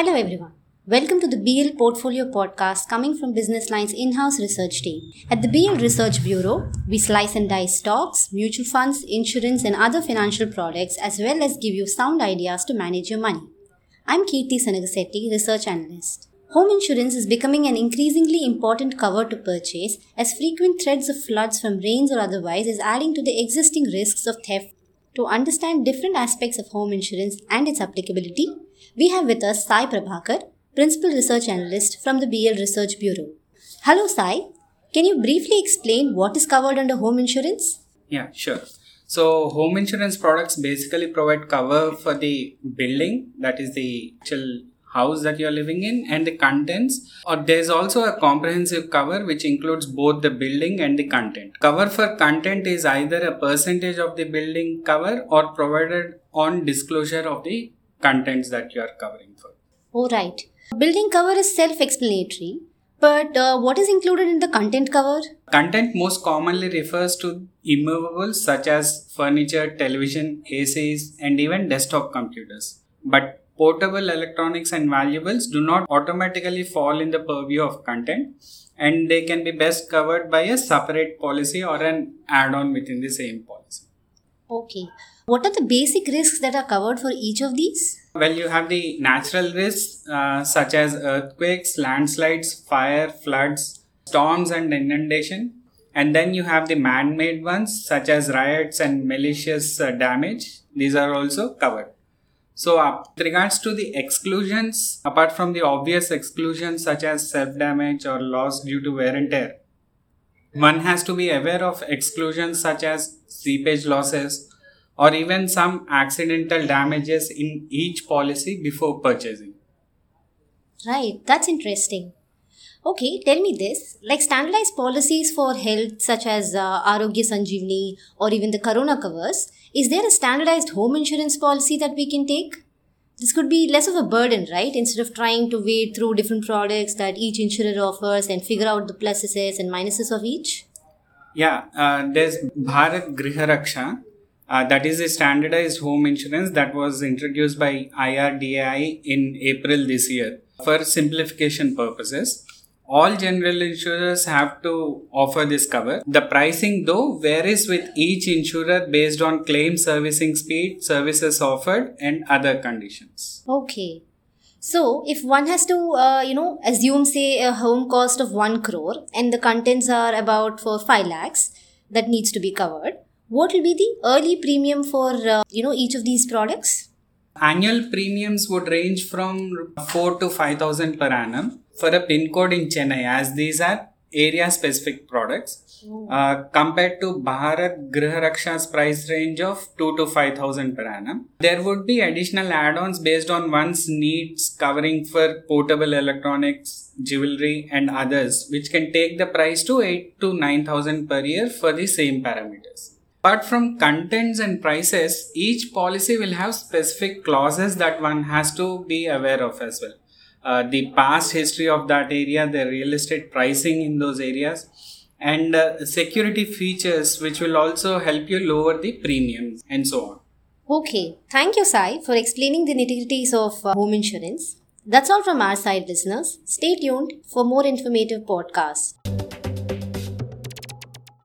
Hello, everyone. Welcome to the BL Portfolio Podcast coming from Business Line's in house research team. At the BL Research Bureau, we slice and dice stocks, mutual funds, insurance, and other financial products as well as give you sound ideas to manage your money. I'm Kirti Sanagasetti, Research Analyst. Home insurance is becoming an increasingly important cover to purchase as frequent threats of floods from rains or otherwise is adding to the existing risks of theft. To understand different aspects of home insurance and its applicability, we have with us Sai Prabhakar, Principal Research Analyst from the BL Research Bureau. Hello, Sai. Can you briefly explain what is covered under home insurance? Yeah, sure. So, home insurance products basically provide cover for the building, that is the actual house that you're living in, and the contents. Or there's also a comprehensive cover which includes both the building and the content. Cover for content is either a percentage of the building cover or provided on disclosure of the contents that you are covering for. Oh, right. Building cover is self explanatory, but uh, what is included in the content cover? Content most commonly refers to immovables such as furniture, television, ACs, and even desktop computers. But portable electronics and valuables do not automatically fall in the purview of content and they can be best covered by a separate policy or an add on within the same policy. Okay. What are the basic risks that are covered for each of these? Well, you have the natural risks uh, such as earthquakes, landslides, fire, floods, storms, and inundation. And then you have the man made ones such as riots and malicious uh, damage. These are also covered. So, uh, with regards to the exclusions, apart from the obvious exclusions such as self damage or loss due to wear and tear, one has to be aware of exclusions such as seepage losses or even some accidental damages in each policy before purchasing. Right, that's interesting. Okay, tell me this like standardized policies for health, such as uh, Arogya Sanjeevani or even the Corona covers, is there a standardized home insurance policy that we can take? This could be less of a burden, right? Instead of trying to wade through different products that each insurer offers and figure out the pluses and minuses of each. Yeah, uh, there's Bharat Griha Raksha. Uh, that is a standardized home insurance that was introduced by IRDAI in April this year for simplification purposes all general insurers have to offer this cover. The pricing though varies with each insurer based on claim servicing speed, services offered and other conditions. Okay. So if one has to, uh, you know, assume say a home cost of 1 crore and the contents are about for 5 lakhs that needs to be covered, what will be the early premium for, uh, you know, each of these products? Annual premiums would range from 4 to 5000 per annum for a pin code in Chennai as these are area specific products oh. uh, compared to Bharat Griha Raksha's price range of 2 to 5000 per annum. There would be additional add-ons based on one's needs covering for portable electronics, jewelry and others which can take the price to 8 to 9000 per year for the same parameters. Apart from contents and prices, each policy will have specific clauses that one has to be aware of as well. Uh, the past history of that area, the real estate pricing in those areas, and uh, security features which will also help you lower the premiums and so on. Okay, thank you, Sai, for explaining the nitty-gritties of uh, home insurance. That's all from our side, listeners. Stay tuned for more informative podcasts.